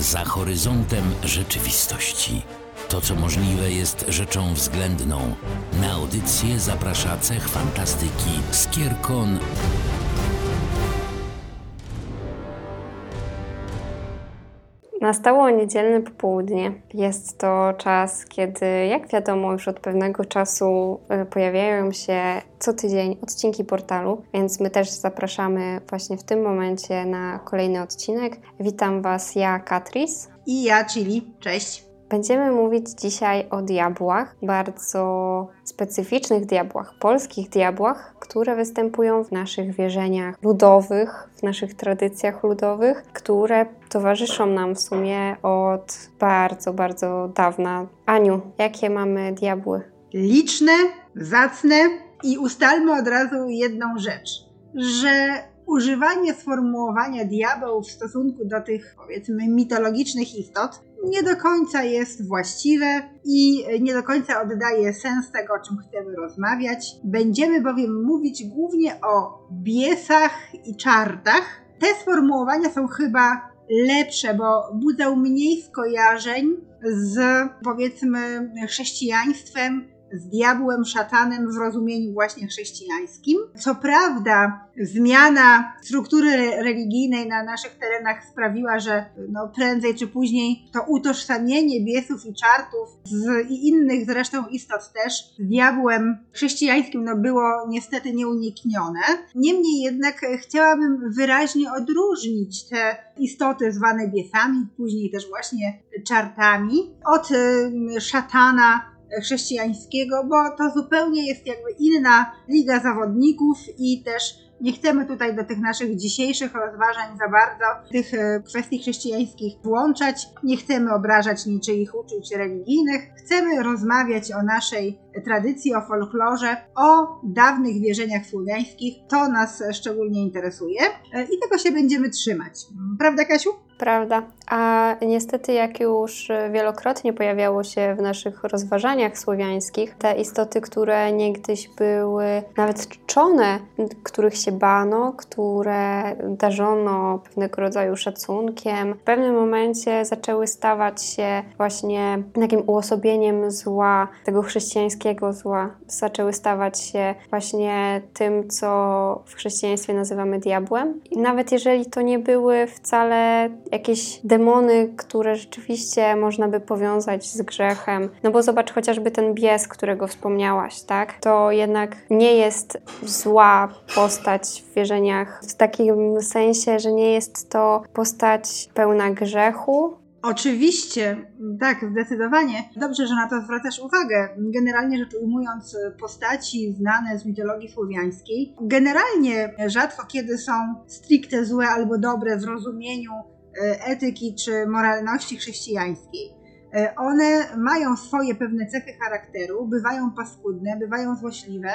za horyzontem rzeczywistości. To, co możliwe, jest rzeczą względną. Na audycję zaprasza cech fantastyki Skierkon Nastało niedzielne popołudnie. Jest to czas, kiedy, jak wiadomo, już od pewnego czasu y, pojawiają się co tydzień odcinki portalu, więc my też zapraszamy właśnie w tym momencie na kolejny odcinek. Witam Was, ja, Katris. I ja, Chili. Cześć. Będziemy mówić dzisiaj o diabłach, bardzo specyficznych diabłach, polskich diabłach, które występują w naszych wierzeniach ludowych, w naszych tradycjach ludowych, które towarzyszą nam w sumie od bardzo, bardzo dawna. Aniu, jakie mamy diabły? Liczne, zacne i ustalmy od razu jedną rzecz, że używanie sformułowania diabeł w stosunku do tych, powiedzmy, mitologicznych istot nie do końca jest właściwe i nie do końca oddaje sens tego, o czym chcemy rozmawiać. Będziemy bowiem mówić głównie o biesach i czartach. Te sformułowania są chyba lepsze, bo budzą mniej skojarzeń z powiedzmy chrześcijaństwem z diabłem, szatanem w rozumieniu właśnie chrześcijańskim. Co prawda, zmiana struktury religijnej na naszych terenach sprawiła, że no, prędzej czy później to utożsamienie biesów i czartów z, i innych zresztą istot też z diabłem chrześcijańskim no, było niestety nieuniknione. Niemniej jednak chciałabym wyraźnie odróżnić te istoty zwane biesami, później też właśnie czartami, od y, szatana chrześcijańskiego, bo to zupełnie jest jakby inna liga zawodników i też nie chcemy tutaj do tych naszych dzisiejszych rozważań za bardzo tych e, kwestii chrześcijańskich włączać. Nie chcemy obrażać niczyich uczuć religijnych. Chcemy rozmawiać o naszej tradycji, o folklorze, o dawnych wierzeniach słowiańskich. To nas szczególnie interesuje e, i tego się będziemy trzymać. Prawda, Kasiu? Prawda. A niestety, jak już wielokrotnie pojawiało się w naszych rozważaniach słowiańskich, te istoty, które niegdyś były nawet czczone, których się bano, które darzono pewnego rodzaju szacunkiem, w pewnym momencie zaczęły stawać się właśnie takim uosobieniem zła, tego chrześcijańskiego zła. Zaczęły stawać się właśnie tym, co w chrześcijaństwie nazywamy diabłem. I nawet jeżeli to nie były wcale jakieś demony, które rzeczywiście można by powiązać z grzechem. No bo zobacz chociażby ten bies, którego wspomniałaś, tak? To jednak nie jest zła postać w wierzeniach w takim sensie, że nie jest to postać pełna grzechu, Oczywiście, tak, zdecydowanie. Dobrze, że na to zwracasz uwagę. Generalnie rzecz ujmując, postaci znane z mitologii słowiańskiej, generalnie rzadko kiedy są stricte złe albo dobre w rozumieniu E, etyki czy moralności chrześcijańskiej. E, one mają swoje pewne cechy charakteru, bywają paskudne, bywają złośliwe,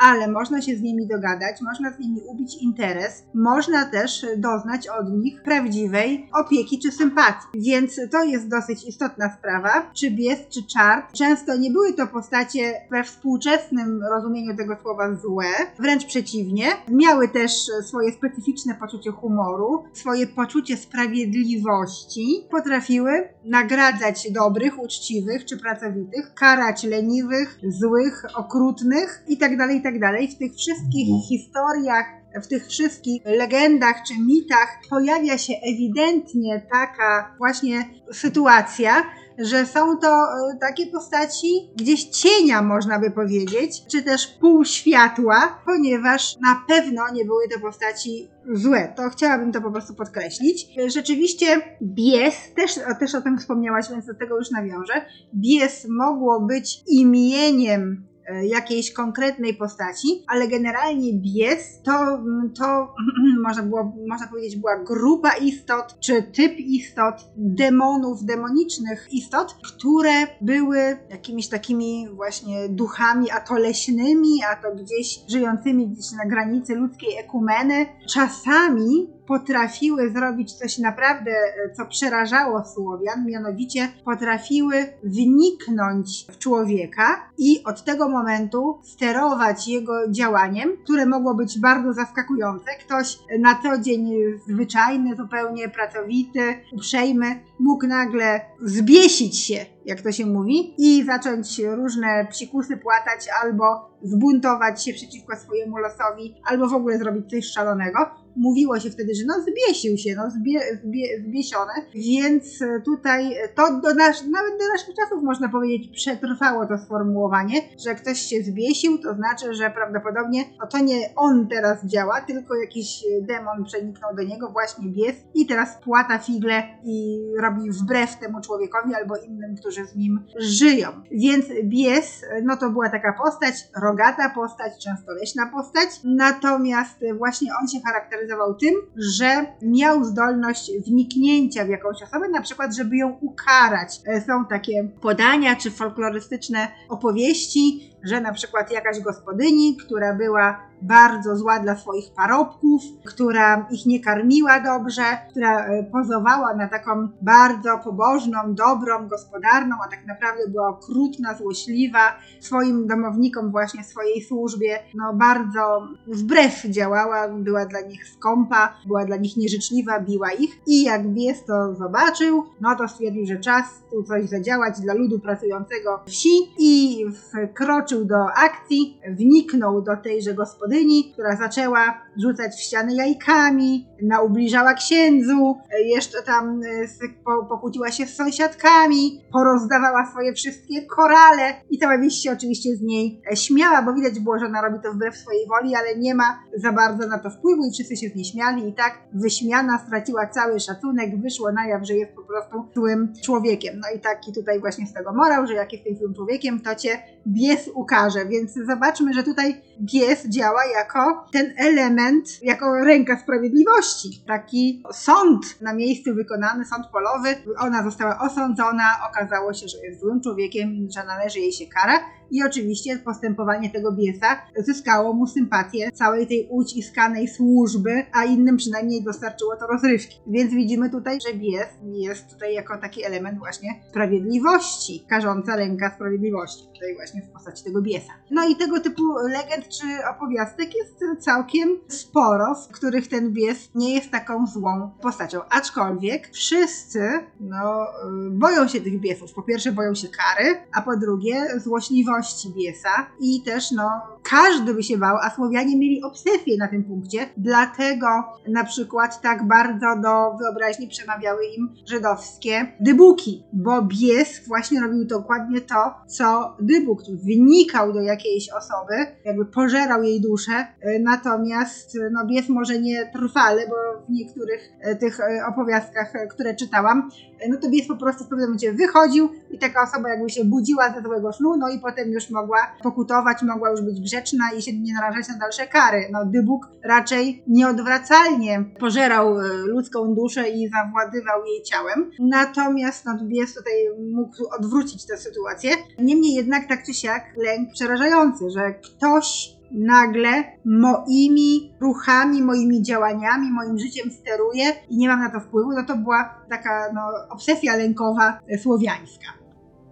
ale można się z nimi dogadać, można z nimi ubić interes, można też doznać od nich prawdziwej opieki czy sympatii. Więc to jest dosyć istotna sprawa. Czy bies, czy czart. Często nie były to postacie we współczesnym rozumieniu tego słowa złe, wręcz przeciwnie. Miały też swoje specyficzne poczucie humoru, swoje poczucie sprawiedliwości. Potrafiły nagradzać dobrych, uczciwych czy pracowitych, karać leniwych, złych, okrutnych itd. Tak itd tak dalej, w tych wszystkich mhm. historiach, w tych wszystkich legendach czy mitach pojawia się ewidentnie taka właśnie sytuacja, że są to e, takie postaci gdzieś cienia, można by powiedzieć, czy też pół światła, ponieważ na pewno nie były to postaci złe. To chciałabym to po prostu podkreślić. Rzeczywiście bies, też, też o tym wspomniałaś, więc do tego już nawiążę. Bies mogło być imieniem E, jakiejś konkretnej postaci, ale generalnie bies to, mm, to można, było, można powiedzieć była grupa istot, czy typ istot, demonów, demonicznych istot, które były jakimiś takimi właśnie duchami, a to leśnymi, a to gdzieś żyjącymi gdzieś na granicy ludzkiej ekumeny. Czasami potrafiły zrobić coś naprawdę, e, co przerażało Słowian, mianowicie potrafiły wniknąć w człowieka i od tego momentu sterować jego działaniem, które mogło być bardzo zaskakujące. Ktoś na co dzień zwyczajny, zupełnie pracowity, uprzejmy, mógł nagle zbiesić się, jak to się mówi, i zacząć różne psikusy płatać albo zbuntować się przeciwko swojemu losowi, albo w ogóle zrobić coś szalonego. Mówiło się wtedy, że no zbiesił się, no zbie, zbie, zbiesione, więc tutaj to do nasz, nawet do naszych czasów można powiedzieć przetrwało to sformułowanie, że ktoś się zbiesił, to znaczy, że prawdopodobnie no to nie on teraz działa, tylko jakiś demon przeniknął do niego, właśnie bies i teraz płata figle i robi wbrew temu człowiekowi albo innym, którzy z nim żyją. Więc bies, no to była taka postać, rogata postać, często leśna postać, natomiast właśnie on się charakteryzował tym, że miał zdolność wniknięcia w jakąś osobę, na przykład, żeby ją ukarać. E, Są takie podania czy folklorystyczne opowieści, że na przykład jakaś gospodyni, która była bardzo zła dla swoich parobków, która ich nie karmiła dobrze, która e, pozowała na taką bardzo pobożną, dobrą, gospodarną, a tak naprawdę była okrutna, złośliwa swoim domownikom, właśnie swojej służbie, no bardzo wbrew działała, była dla nich skąpa, była dla nich nieżyczliwa, biła ich. I jak bies to zobaczył, no to stwierdził, że czas tu coś zadziałać dla ludu pracującego wsi i wkroczył do akcji, wniknął do tejże gospodyni, która zaczęła rzucać w ściany jajkami, naubliżała księdzu, jeszcze tam e, pokłóciła się z sąsiadkami, porozdawała swoje wszystkie korale i cała wieś się oczywiście z niej e, śmiała, bo widać było, że ona robi to wbrew swojej woli, ale nie ma za bardzo na to wpływu i wszyscy się z niej śmiali i tak wyśmiana straciła cały szacunek, wyszło na jaw, że jest po prostu złym człowiekiem. No i taki tutaj właśnie z tego morał, że jak jesteś złym człowiekiem, to cię bies ukaże, więc zobaczmy, że tutaj bies działa jako ten element, jako ręka sprawiedliwości. Taki sąd na miejscu wykonany, sąd polowy. Ona została osądzona, okazało się, że jest złym człowiekiem, że należy jej się kara. I oczywiście postępowanie tego biesa zyskało mu sympatię całej tej uciskanej służby, a innym przynajmniej dostarczyło to rozrywki. Więc widzimy tutaj, że bies jest tutaj jako taki element właśnie sprawiedliwości, karząca ręka sprawiedliwości, tutaj właśnie w postaci tego biesa. No i tego typu legend czy opowiastek jest całkiem sporo, w których ten bies nie jest taką złą postacią. Aczkolwiek wszyscy no, y, boją się tych biesów. Po pierwsze boją się kary, a po drugie złośliwości biesa i też no każdy by się bał, a Słowianie mieli obsesję na tym punkcie, dlatego na przykład tak bardzo do wyobraźni przemawiały im żydowskie dybuki, bo bies właśnie robił dokładnie to, co dybuk, wynikał do jakiejś osoby, jakby pożerał jej duszę, natomiast no bies może nie trwale, bo w niektórych y, tych y, opowiastkach, y, które czytałam, no to bies po prostu w pewnym momencie wychodził i taka osoba jakby się budziła ze złego snu, no i potem już mogła pokutować, mogła już być grzeczna i się nie narażać na dalsze kary. No dybuk raczej nieodwracalnie pożerał y, ludzką duszę i zawładywał jej ciałem. Natomiast no, bies tutaj mógł odwrócić tę sytuację. Niemniej jednak tak czy siak lęk przerażający, że ktoś nagle moimi ruchami, moimi działaniami, moim życiem steruje i nie mam na to wpływu, no to była taka no, obsesja lękowa e, słowiańska.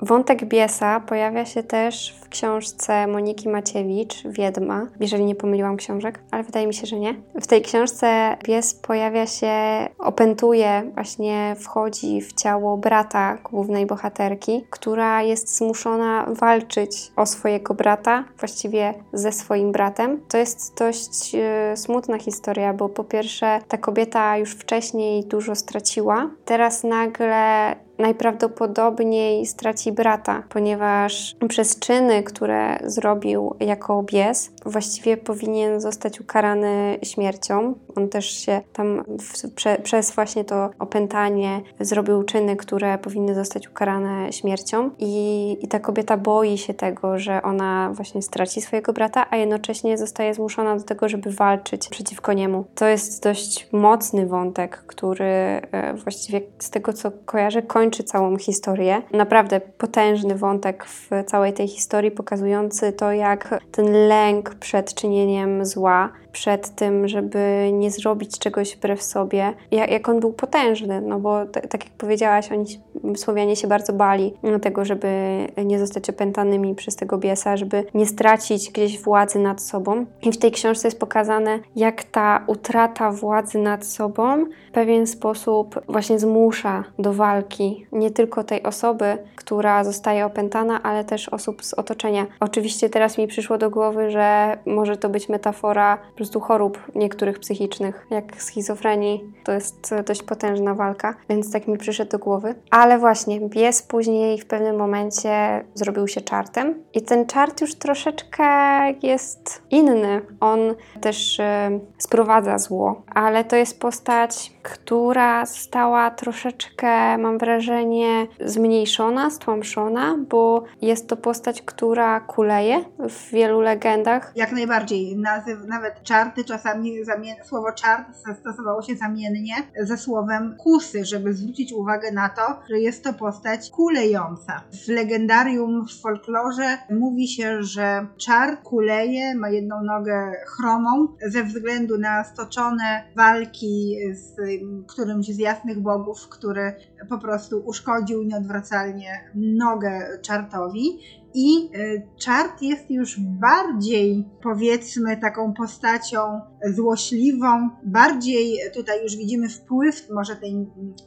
Wątek biesa pojawia się też w książce Moniki Maciewicz, Wiedma, jeżeli nie pomyliłam książek, ale wydaje mi się, że nie. W tej książce pies pojawia się, opętuje, właśnie wchodzi w ciało brata głównej bohaterki, która jest zmuszona walczyć o swojego brata, właściwie ze swoim bratem. To jest dość e, smutna historia, bo po pierwsze ta kobieta już wcześniej dużo straciła, teraz nagle najprawdopodobniej straci brata, ponieważ przez czyny, które zrobił jako bies, właściwie powinien zostać ukarany śmiercią. On też się tam w, prze, przez właśnie to opętanie zrobił czyny, które powinny zostać ukarane śmiercią i, i ta kobieta boi się tego, że ona właśnie straci swojego brata, a jednocześnie zostaje zmuszona do tego, żeby walczyć przeciwko niemu. To jest dość mocny wątek, który e, właściwie z tego co kojarzę kończy całą historię. Naprawdę potężny wątek w całej tej historii, pokazujący to, jak ten lęk przed czynieniem zła przed tym, żeby nie zrobić czegoś wbrew sobie, jak, jak on był potężny, no bo tak jak powiedziałaś, oni Słowianie się bardzo bali tego, żeby nie zostać opętanymi przez tego biesa, żeby nie stracić gdzieś władzy nad sobą. I w tej książce jest pokazane, jak ta utrata władzy nad sobą w pewien sposób właśnie zmusza do walki nie tylko tej osoby, która zostaje opętana, ale też osób z otoczenia. Oczywiście teraz mi przyszło do głowy, że może to być metafora prostu chorób niektórych psychicznych, jak schizofrenii. To jest dość potężna walka, więc tak mi przyszedł do głowy. Ale właśnie, bies później w pewnym momencie zrobił się czartem i ten czart już troszeczkę jest inny. On też e, sprowadza zło, ale to jest postać, która została troszeczkę, mam wrażenie, zmniejszona, stłamszona, bo jest to postać, która kuleje w wielu legendach. Jak najbardziej. Nazyw, nawet czarty czasami, słowo czart stosowało się zamiennie ze słowem kusy, żeby zwrócić uwagę na to, że jest to postać kulejąca. W legendarium, w folklorze mówi się, że czart kuleje, ma jedną nogę chromą ze względu na stoczone walki z którymś z jasnych bogów, który po prostu uszkodził nieodwracalnie nogę czartowi. I y, czart jest już bardziej, powiedzmy, taką postacią złośliwą, bardziej tutaj już widzimy wpływ może tej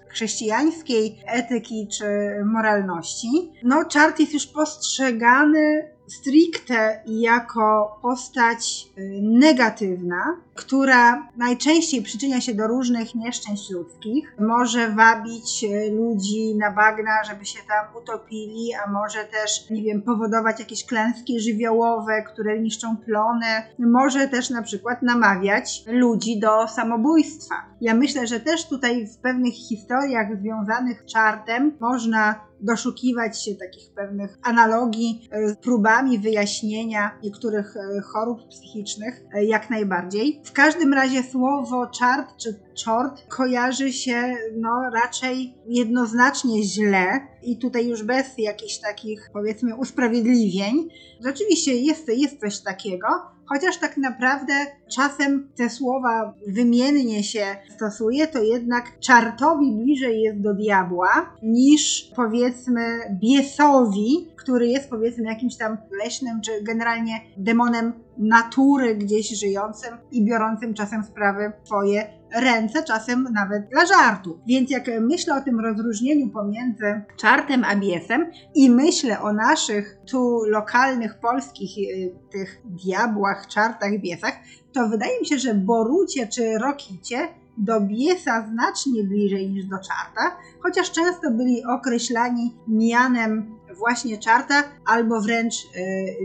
chrześcijańskiej etyki czy moralności. No, czart jest już postrzegany stricte jako postać y, negatywna, która najczęściej przyczynia się do różnych nieszczęść ludzkich. Może wabić y, ludzi na bagna, żeby się tam utopili, a może też, nie wiem, powodować jakieś klęski żywiołowe, które niszczą plony. Może też na przykład namawiać ludzi do samobójstwa. Ja myślę, że też tutaj w pewnych historiach związanych z czartem można doszukiwać się takich pewnych analogii z próbami wyjaśnienia niektórych e, chorób psychicznych, e, jak najbardziej. W każdym razie słowo czart czy czort kojarzy się no, raczej jednoznacznie źle i tutaj już bez jakichś takich powiedzmy usprawiedliwień. Rzeczywiście jest, jest coś takiego, chociaż tak naprawdę czasem te słowa wymiennie się stosuje, to jednak czartowi bliżej jest do diabła niż powiedzmy biesowi, który jest powiedzmy jakimś tam leśnym czy generalnie demonem natury gdzieś żyjącym i biorącym czasem sprawy swoje ręce, czasem nawet dla żartu. Więc jak myślę o tym rozróżnieniu pomiędzy czartem a biesem i myślę o naszych tu lokalnych polskich y, tych diabłach, czartach, biesach, to wydaje mi się, że Borucie czy Rokicie do biesa znacznie bliżej niż do czarta, chociaż często byli określani mianem właśnie czarta albo wręcz y,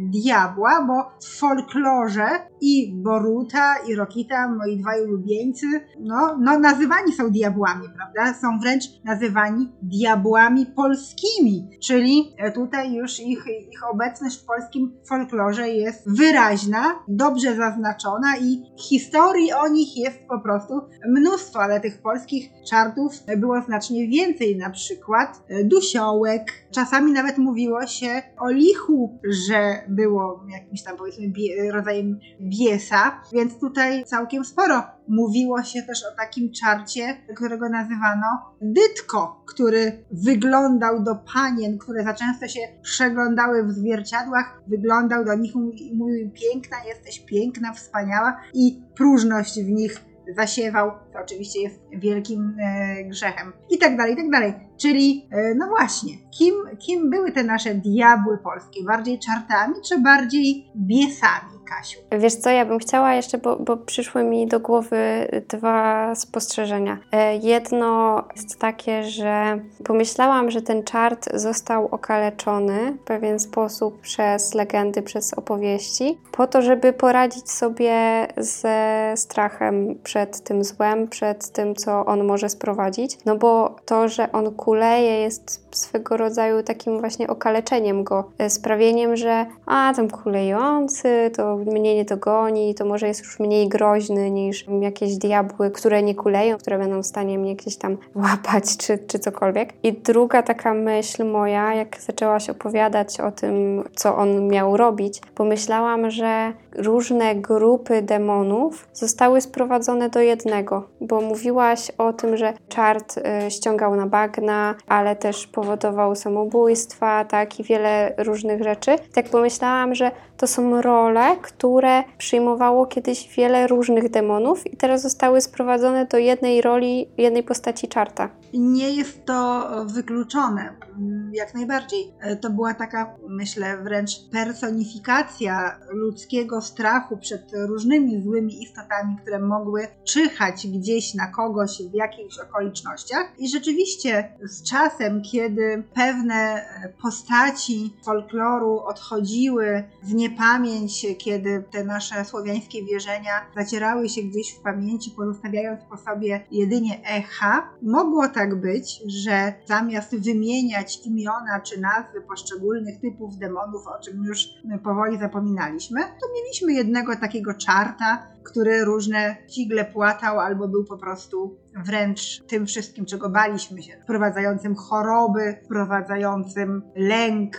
diabła, bo w folklorze i Boruta i Rokita, moi dwaj ulubieńcy, no, no nazywani są diabłami, prawda? Są wręcz nazywani diabłami polskimi, czyli tutaj już ich, ich obecność w polskim folklorze jest wyraźna, dobrze zaznaczona i historii o nich jest po prostu mnóstwo, ale tych polskich czartów było znacznie więcej, na przykład e, dusiołek, czasami nawet mówiło się o lichu, że było jakimś tam powiedzmy rodzajem biesa, więc tutaj całkiem sporo mówiło się też o takim czarcie, którego nazywano dytko, który wyglądał do panien, które za często się przeglądały w zwierciadłach, wyglądał do nich i mówił piękna jesteś, piękna, wspaniała i próżność w nich zasiewał, to oczywiście jest wielkim e, grzechem. I tak dalej, i tak dalej. Czyli, e, no właśnie, kim, kim były te nasze diabły polskie? Bardziej czartami, czy bardziej biesami, Kasiu? Wiesz co, ja bym chciała jeszcze, bo, bo przyszły mi do głowy dwa spostrzeżenia. E, jedno jest takie, że pomyślałam, że ten czart został okaleczony w pewien sposób przez legendy, przez opowieści, po to, żeby poradzić sobie ze strachem przed tym złem, przed tym, co on może sprowadzić. No bo to, że on kuleje, jest swego rodzaju takim właśnie okaleczeniem go, e, sprawieniem, że a tam kulejący, to mnie nie dogoni, to może jest już mniej groźny niż jakieś diabły, które nie kuleją, które będą w stanie mnie gdzieś tam łapać czy, czy cokolwiek. I druga taka myśl moja, jak zaczęłaś opowiadać o tym, co on miał robić, pomyślałam, że różne grupy demonów zostały sprowadzone do jednego, bo mówiłaś o tym, że czart y, ściągał na bagna, ale też powodował samobójstwa, tak, i wiele różnych rzeczy. Tak pomyślałam, że to są role, które przyjmowało kiedyś wiele różnych demonów i teraz zostały sprowadzone do jednej roli, jednej postaci czarta. Nie jest to wykluczone, mm, jak najbardziej. E, to była taka, myślę, wręcz personifikacja ludzkiego strachu przed różnymi złymi istotami, które mogły czyhać gdzieś na kogoś w jakichś okolicznościach. I rzeczywiście z czasem, kiedy pewne postaci folkloru odchodziły w niepamięć, kiedy te nasze słowiańskie wierzenia zacierały się gdzieś w pamięci, pozostawiając po sobie jedynie echa, mogło tak być, że zamiast wymieniać imiona czy nazwy poszczególnych typów demonów, o czym już powoli zapominaliśmy, to mieliśmy jednego takiego czarta, który różne figle płatał albo był po prostu wręcz tym wszystkim, czego baliśmy się, wprowadzającym choroby, wprowadzającym lęk,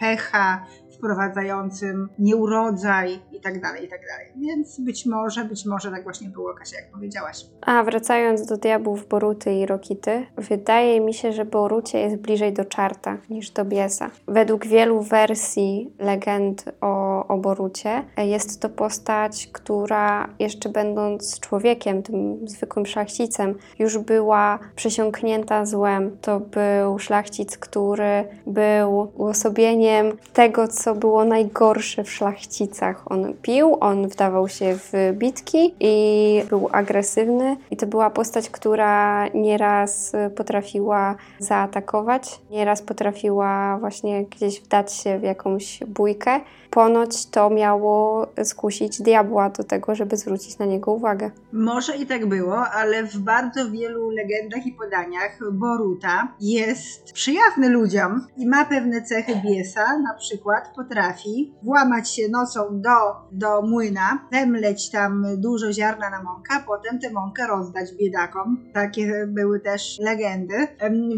pecha, wprowadzającym nieurodzaj i tak dalej, i tak dalej. Więc być może, być może tak właśnie było, Kasia, jak powiedziałaś. A wracając do diabłów Boruty i Rokity, wydaje mi się, że Borucie jest bliżej do czarta niż do biesa. Według wielu wersji legend o, o Borucie jest to postać, która jeszcze będąc człowiekiem, tym zwykłym szlachcicem, już była przesiąknięta złem. To był szlachcic, który był uosobieniem tego, co było najgorsze w szlachcicach. On pił, on wdawał się w bitki i był agresywny. I to była postać, która nieraz potrafiła zaatakować, nieraz potrafiła właśnie gdzieś wdać się w jakąś bójkę. Ponoć to miało skusić diabła do tego, żeby zwrócić na niego uwagę. Może i tak było, ale w bardzo wielu legendach i podaniach Boruta jest przyjazny ludziom i ma pewne cechy biesa, na przykład potrafi włamać się nocą do, do młyna, zemleć tam dużo ziarna na mąkę, a potem tę mąkę rozdać biedakom. Takie były też legendy.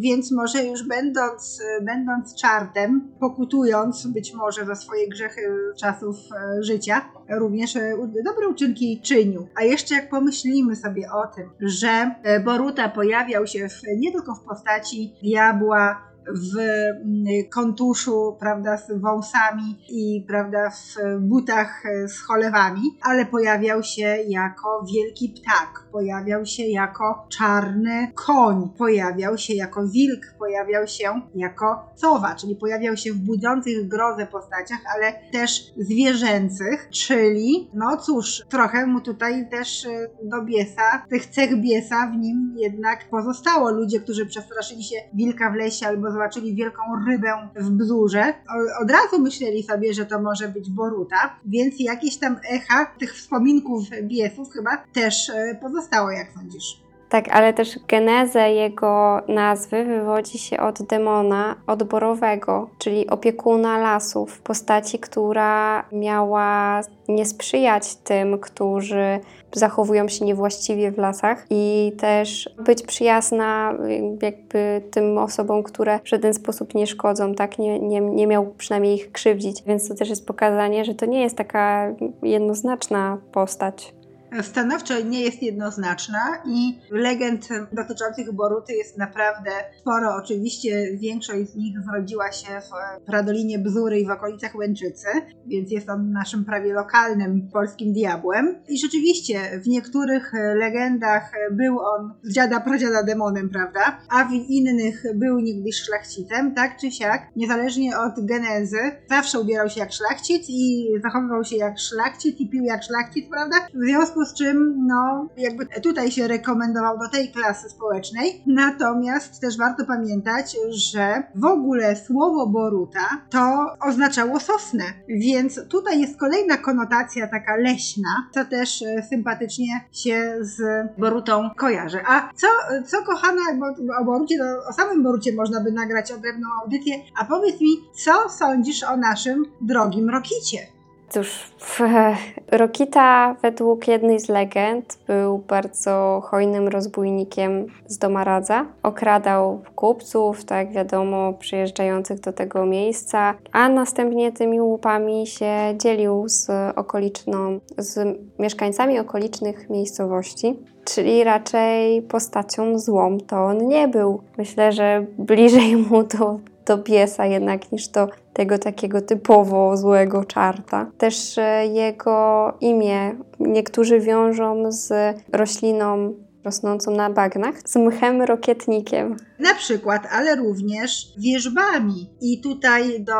Więc może już będąc, będąc czartem, pokutując być może za swoje grzechy czasów e, życia, również e, dobre uczynki czynił. A jeszcze jak pomyślimy sobie o tym, że e, Boruta pojawiał się w, nie tylko w postaci diabła, w mm, kontuszu, prawda, z wąsami i, prawda, w butach z cholewami, ale pojawiał się jako wielki ptak, pojawiał się jako czarny koń, pojawiał się jako wilk, pojawiał się jako sowa, czyli pojawiał się w budzących grozę postaciach, ale też zwierzęcych, czyli, no cóż, trochę mu tutaj też e, do biesa, tych cech biesa w nim jednak pozostało. Ludzie, którzy przestraszyli się wilka w lesie albo zobaczyli wielką rybę w bzurze, od razu myśleli sobie, że to może być Boruta, więc jakieś tam echa tych wspominków biesów chyba też e, pozostało, jak sądzisz. Tak, ale też genezę jego nazwy wywodzi się od demona odborowego, czyli opiekuna lasów, postaci, która miała nie sprzyjać tym, którzy zachowują się niewłaściwie w lasach i też być przyjazna jakby tym osobom, które w żaden sposób nie szkodzą, tak? Nie, nie, nie miał przynajmniej ich krzywdzić. Więc to też jest pokazanie, że to nie jest taka jednoznaczna postać stanowczo nie jest jednoznaczna i legend dotyczących Boruty jest naprawdę sporo. Oczywiście większość z nich zrodziła się w Pradolinie Bzury i w okolicach Łęczycy, więc jest on naszym prawie lokalnym polskim diabłem. I rzeczywiście w niektórych legendach był on z dziada pradziada demonem, prawda? A w innych był niegdyś szlachcicem, tak czy siak, niezależnie od genezy, zawsze ubierał się jak szlachcic i zachowywał się jak szlachcic i pił jak szlachcic, prawda? W związku związku z czym, no, jakby tutaj się rekomendował do tej klasy społecznej. Natomiast też warto pamiętać, że w ogóle słowo Boruta to oznaczało sosnę, więc tutaj jest kolejna konotacja taka leśna, co też e, sympatycznie się z Borutą kojarzy. A co, co kochana, bo o Borucie, o samym Borucie można by nagrać odrębną audycję, a powiedz mi, co sądzisz o naszym drogim Rokicie? Cóż, Rokita według jednej z legend był bardzo hojnym rozbójnikiem z Domaradza. Okradał kupców, tak wiadomo, przyjeżdżających do tego miejsca, a następnie tymi łupami się dzielił z okoliczną, z mieszkańcami okolicznych miejscowości. Czyli raczej postacią złą to on nie był. Myślę, że bliżej mu do do piesa jednak niż do tego takiego typowo złego czarta. Też e, jego imię niektórzy wiążą z rośliną rosnącą na bagnach, z mchem rokietnikiem. Na przykład, ale również wierzbami. I tutaj do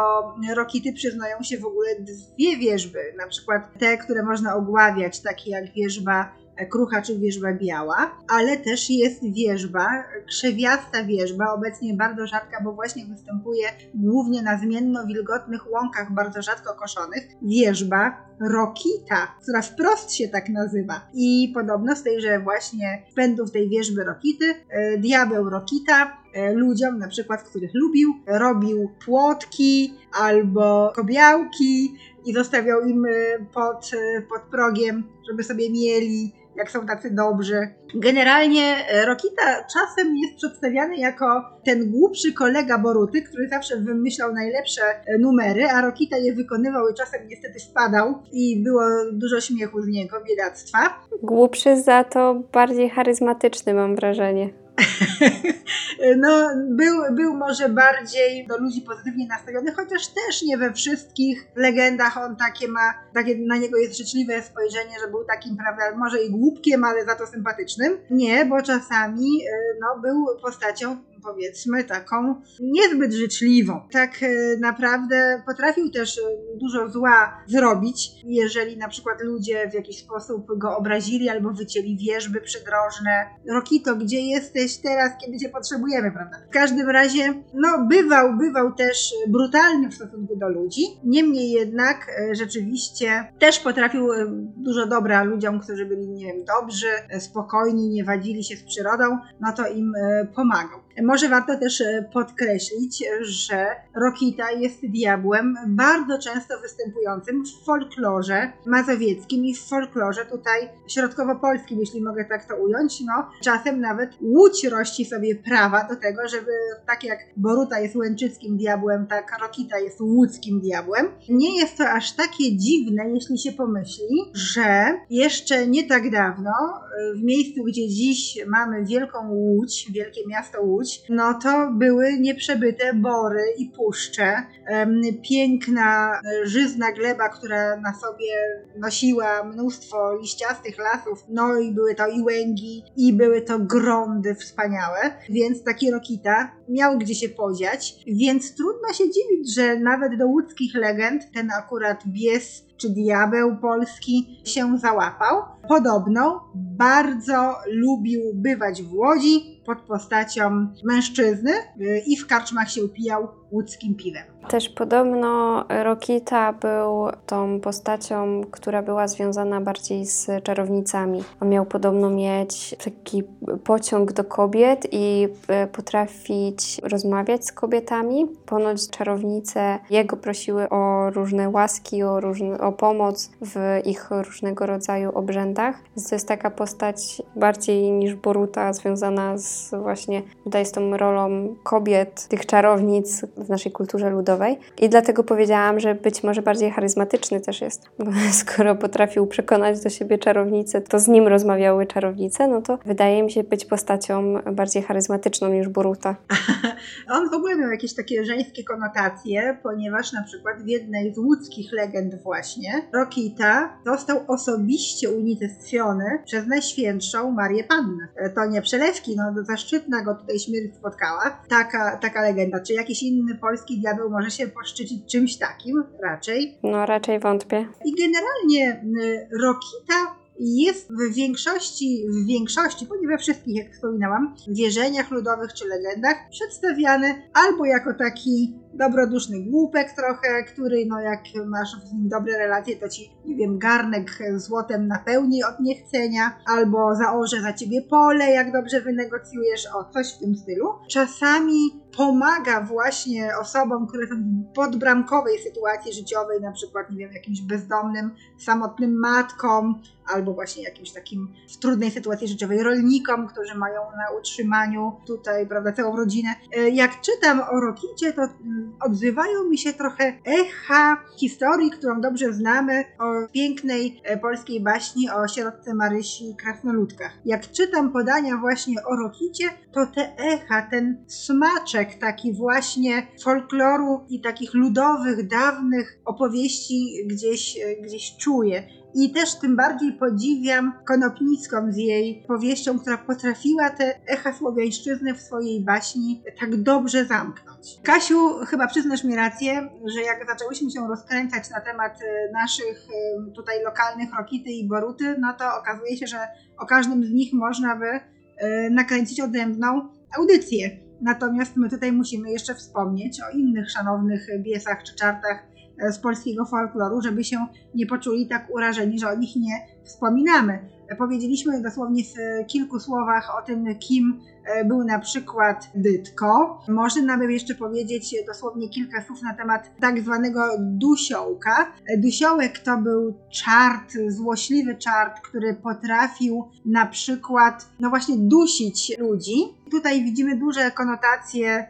rokity przyznają się w ogóle dwie wierzby, na przykład te, które można ogławiać, takie jak wierzba krucha czy wierzba biała, ale też jest wierzba, krzewiasta wierzba, obecnie bardzo rzadka, bo właśnie występuje głównie na zmienno-wilgotnych łąkach, bardzo rzadko koszonych, wierzba Rokita, która wprost się tak nazywa. I podobno z tejże właśnie pędów tej wierzby Rokity, e, diabeł Rokita e, ludziom, na przykład, których lubił, robił płotki albo kobiałki i zostawiał im e, pod, pod progiem, żeby sobie mieli jak są tacy dobrzy. Generalnie e, Rokita czasem jest przedstawiany jako ten głupszy kolega Boruty, który zawsze wymyślał najlepsze e, numery, a Rokita je wykonywał i czasem niestety spadał i było dużo śmiechu z niego, biedactwa. Głupszy za to bardziej charyzmatyczny mam wrażenie. no, był, był może bardziej do ludzi pozytywnie nastawiony, chociaż też nie we wszystkich legendach on takie ma, takie na niego jest życzliwe spojrzenie, że był takim, prawda, może i głupkiem, ale za to sympatycznym. Nie, bo czasami y, no, był postacią powiedzmy taką niezbyt życzliwą. Tak e, naprawdę potrafił też e, dużo zła zrobić, jeżeli na przykład ludzie w jakiś sposób go obrazili albo wycięli wierzby przydrożne. Rokito, gdzie jesteś teraz, kiedy cię potrzebujemy, prawda? W każdym razie, no bywał, bywał też brutalny w stosunku do ludzi. Niemniej jednak e, rzeczywiście też potrafił dużo dobra ludziom, którzy byli, nie wiem, dobrzy, spokojni, nie wadzili się z przyrodą, no to im pomagał. Może warto też e, podkreślić, że Rokita jest diabłem bardzo często występującym w folklorze mazowieckim i w folklorze tutaj środkowo-polskim, jeśli mogę tak to ująć. No, czasem nawet Łódź rości sobie prawa do tego, żeby tak jak Boruta jest łęczyckim diabłem, tak Rokita jest łódzkim diabłem. Nie jest to aż takie dziwne, jeśli się pomyśli, że jeszcze nie tak dawno e, w miejscu, gdzie dziś mamy wielką Łódź, wielkie miasto Łódź, no to były nieprzebyte bory i puszcze. Piękna, żyzna gleba, która na sobie nosiła mnóstwo liściastych lasów, no i były to i łęgi, i były to grądy wspaniałe, więc taki Rokita miał gdzie się podziać, więc trudno się dziwić, że nawet do łódzkich legend ten akurat bies czy diabeł polski się załapał. Podobno bardzo lubił bywać w Łodzi pod postacią mężczyzny y, i w karczmach się upijał łódzkim piwem. Też podobno Rokita był tą postacią, która była związana bardziej z czarownicami. On miał podobno mieć taki pociąg do kobiet i e, potrafić rozmawiać z kobietami. Ponoć czarownice jego prosiły o różne łaski, o, różne, o pomoc w ich różnego rodzaju obrzędach. Więc to jest taka postać bardziej niż Boruta, związana z właśnie tutaj z tą rolą kobiet, tych czarownic w naszej kulturze ludowej. I dlatego powiedziałam, że być może bardziej charyzmatyczny też jest. Skoro potrafił przekonać do siebie czarownicę, to z nim rozmawiały czarownice, no to wydaje mi się być postacią bardziej charyzmatyczną niż Boruta. On w ogóle miał jakieś takie żeńskie konotacje, ponieważ na przykład w jednej z łódzkich legend właśnie Rokita został osobiście unicestwiony przez Najświętszą Marię Pannę. To nie przelewki, no zaszczytna go tutaj śmierć spotkała. Taka, taka legenda. Czy jakiś inny polski diabeł może się poszczycić czymś takim? Raczej. No raczej wątpię. I generalnie y, Rokita jest w większości, w większości, bo nie we wszystkich, jak wspominałam, wierzeniach ludowych czy legendach przedstawiany albo jako taki dobroduszny głupek trochę, który no jak masz z nim dobre relacje, to ci, nie wiem, garnek złotem napełni od niechcenia, albo zaorze za ciebie pole, jak dobrze wynegocjujesz, o coś w tym stylu. Czasami pomaga właśnie osobom, które są w podbramkowej sytuacji życiowej, na przykład, nie wiem, jakimś bezdomnym, samotnym matkom, albo właśnie jakimś takim w trudnej sytuacji życiowej rolnikom, którzy mają na utrzymaniu tutaj, prawda, całą rodzinę. E, jak czytam o Rokicie, to mm, odzywają mi się trochę echa historii, którą dobrze znamy, o pięknej e, polskiej baśni o sierotce Marysi krasnoludkach. Jak czytam podania właśnie o Rokicie, to te echa, ten smaczek taki właśnie folkloru i takich ludowych, dawnych opowieści gdzieś, e, gdzieś czuję. I też tym bardziej podziwiam Konopnicką z jej powieścią, która potrafiła te echa słowiańszczyzny w swojej baśni tak dobrze zamknąć. Kasiu, chyba przyznasz mi rację, że jak zaczęłyśmy się rozkręcać na temat e, naszych e, tutaj lokalnych Rokity i Boruty, no to okazuje się, że o każdym z nich można by e, nakręcić odrębną audycję. Natomiast my tutaj musimy jeszcze wspomnieć o innych szanownych biesach czy czartach z polskiego folkloru, żeby się nie poczuli tak urażeni, że o nich nie wspominamy. Powiedzieliśmy dosłownie w kilku słowach o tym, kim e, był na przykład Dytko. Można nawet jeszcze powiedzieć dosłownie kilka słów na temat tak zwanego dusiołka. Dusiołek to był czart, złośliwy czart, który potrafił na przykład, no właśnie, dusić ludzi. Tutaj widzimy duże konotacje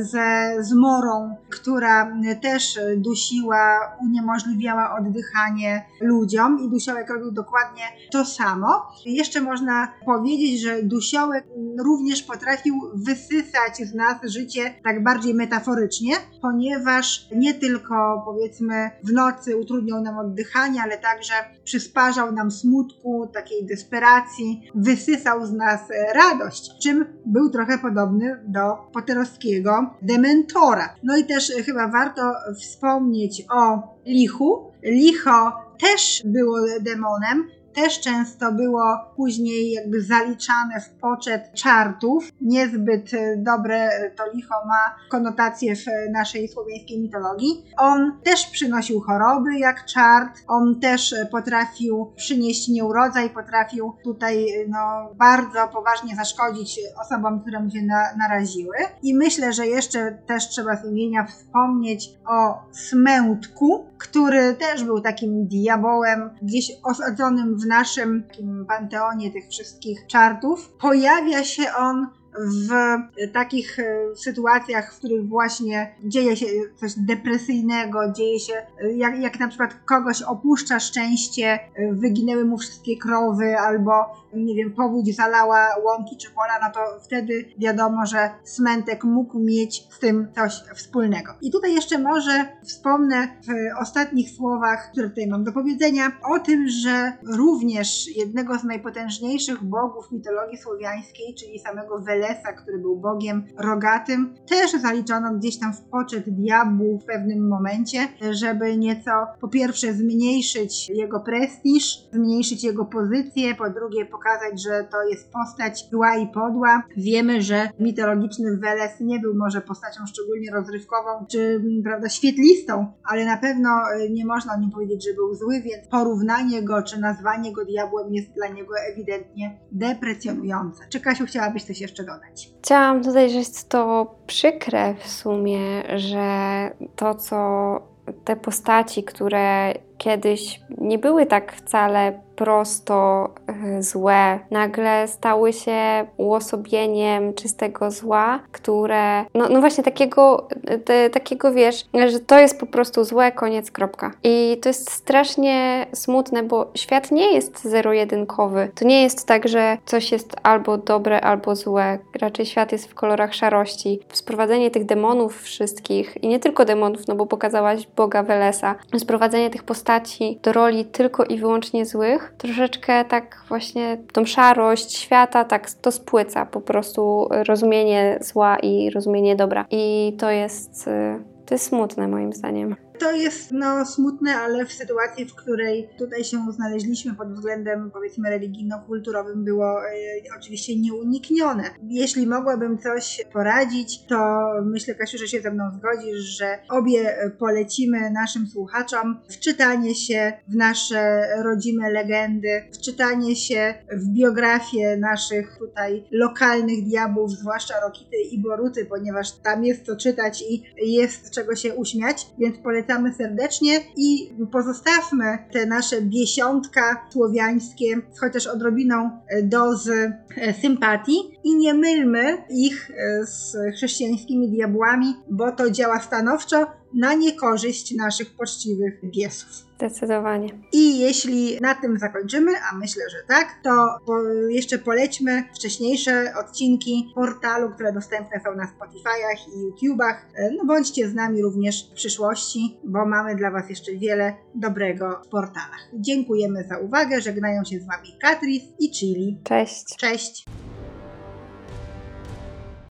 ze zmorą, która też dusiła, uniemożliwiała oddychanie ludziom i dusiołek robił dokładnie to samo. Jeszcze można powiedzieć, że dusiołek również potrafił wysysać z nas życie tak bardziej metaforycznie, ponieważ nie tylko powiedzmy w nocy utrudniał nam oddychanie, ale także przysparzał nam smutku, takiej desperacji, wysysał z nas radość, czym był trochę podobny do Poterowskiego Dementora. No i też e, chyba warto wspomnieć o Lichu. Licho też było demonem, też często było później jakby zaliczane w poczet czartów. Niezbyt e, dobre e, to licho ma konotacje w naszej słowiańskiej mitologii. On też przynosił choroby jak czart, on też potrafił przynieść nieurodzaj, potrafił tutaj no, bardzo poważnie zaszkodzić osobom, które mu się na, naraziły. I myślę, że jeszcze też trzeba z imienia wspomnieć o Smętku, który też był takim diabołem, gdzieś osadzonym w naszym panteonie tych wszystkich czartów. Pojawia się on w takich e, sytuacjach, w których właśnie dzieje się coś depresyjnego, dzieje się, e, jak, jak na przykład kogoś opuszcza szczęście, e, wyginęły mu wszystkie krowy, albo nie wiem, powódź zalała łąki czy pola, no to wtedy wiadomo, że Smentek mógł mieć z tym coś wspólnego. I tutaj jeszcze może wspomnę w ostatnich słowach, które tutaj mam do powiedzenia, o tym, że również jednego z najpotężniejszych bogów mitologii słowiańskiej, czyli samego Wele Welesa, który był bogiem rogatym, też zaliczono gdzieś tam w poczet diabłu w pewnym momencie, żeby nieco po pierwsze zmniejszyć jego prestiż, zmniejszyć jego pozycję, po drugie pokazać, że to jest postać zła i podła. Wiemy, że mitologiczny Weles nie był może postacią szczególnie rozrywkową czy prawda, świetlistą, ale na pewno e, nie można o nim powiedzieć, że był zły, więc porównanie go czy nazwanie go diabłem jest dla niego ewidentnie deprecjonujące. Czy Kasiu chciałabyś coś jeszcze dodać? Chciałam dodać, że jest to przykre w sumie, że to, co te postaci, które kiedyś nie były tak wcale prosto e, złe, nagle stały się uosobieniem czystego zła, które, no, no właśnie takiego, te, takiego wiesz, że to jest po prostu złe, koniec, kropka. I to jest strasznie smutne, bo świat nie jest zero-jedynkowy. To nie jest tak, że coś jest albo dobre, albo złe. Raczej świat jest w kolorach szarości. Sprowadzenie tych demonów wszystkich, i nie tylko demonów, no bo pokazałaś Boga Welesa, sprowadzenie tych postaci do roli tylko i wyłącznie złych, troszeczkę tak właśnie tą szarość świata tak to spłyca po prostu rozumienie zła i rozumienie dobra. I to jest, y, to jest smutne moim zdaniem. To jest no smutne, ale w sytuacji, w której tutaj się znaleźliśmy pod względem powiedzmy religijno-kulturowym było e, oczywiście nieuniknione. Jeśli mogłabym coś poradzić, to myślę Kasiu, że się ze mną zgodzisz, że obie e, polecimy naszym słuchaczom wczytanie się w nasze rodzime legendy, wczytanie się w biografię naszych tutaj lokalnych diabłów, zwłaszcza Rokity i Boruty, ponieważ tam jest co czytać i jest czego się uśmiać, więc polecamy serdecznie i pozostawmy te nasze biesiątka słowiańskie z chociaż odrobiną e, dozy e, sympatii i nie mylmy ich e, z chrześcijańskimi diabłami, bo to działa stanowczo na niekorzyść naszych poczciwych biesów. Zdecydowanie. I jeśli na tym zakończymy, a myślę, że tak, to po, jeszcze polećmy wcześniejsze odcinki portalu, które dostępne są na Spotify'ach i YouTubach. E, No bądźcie z nami również w przyszłości, bo mamy dla Was jeszcze wiele dobrego w portalach. Dziękujemy za uwagę, żegnają się z Wami Katris i Chili. Cześć. Cześć!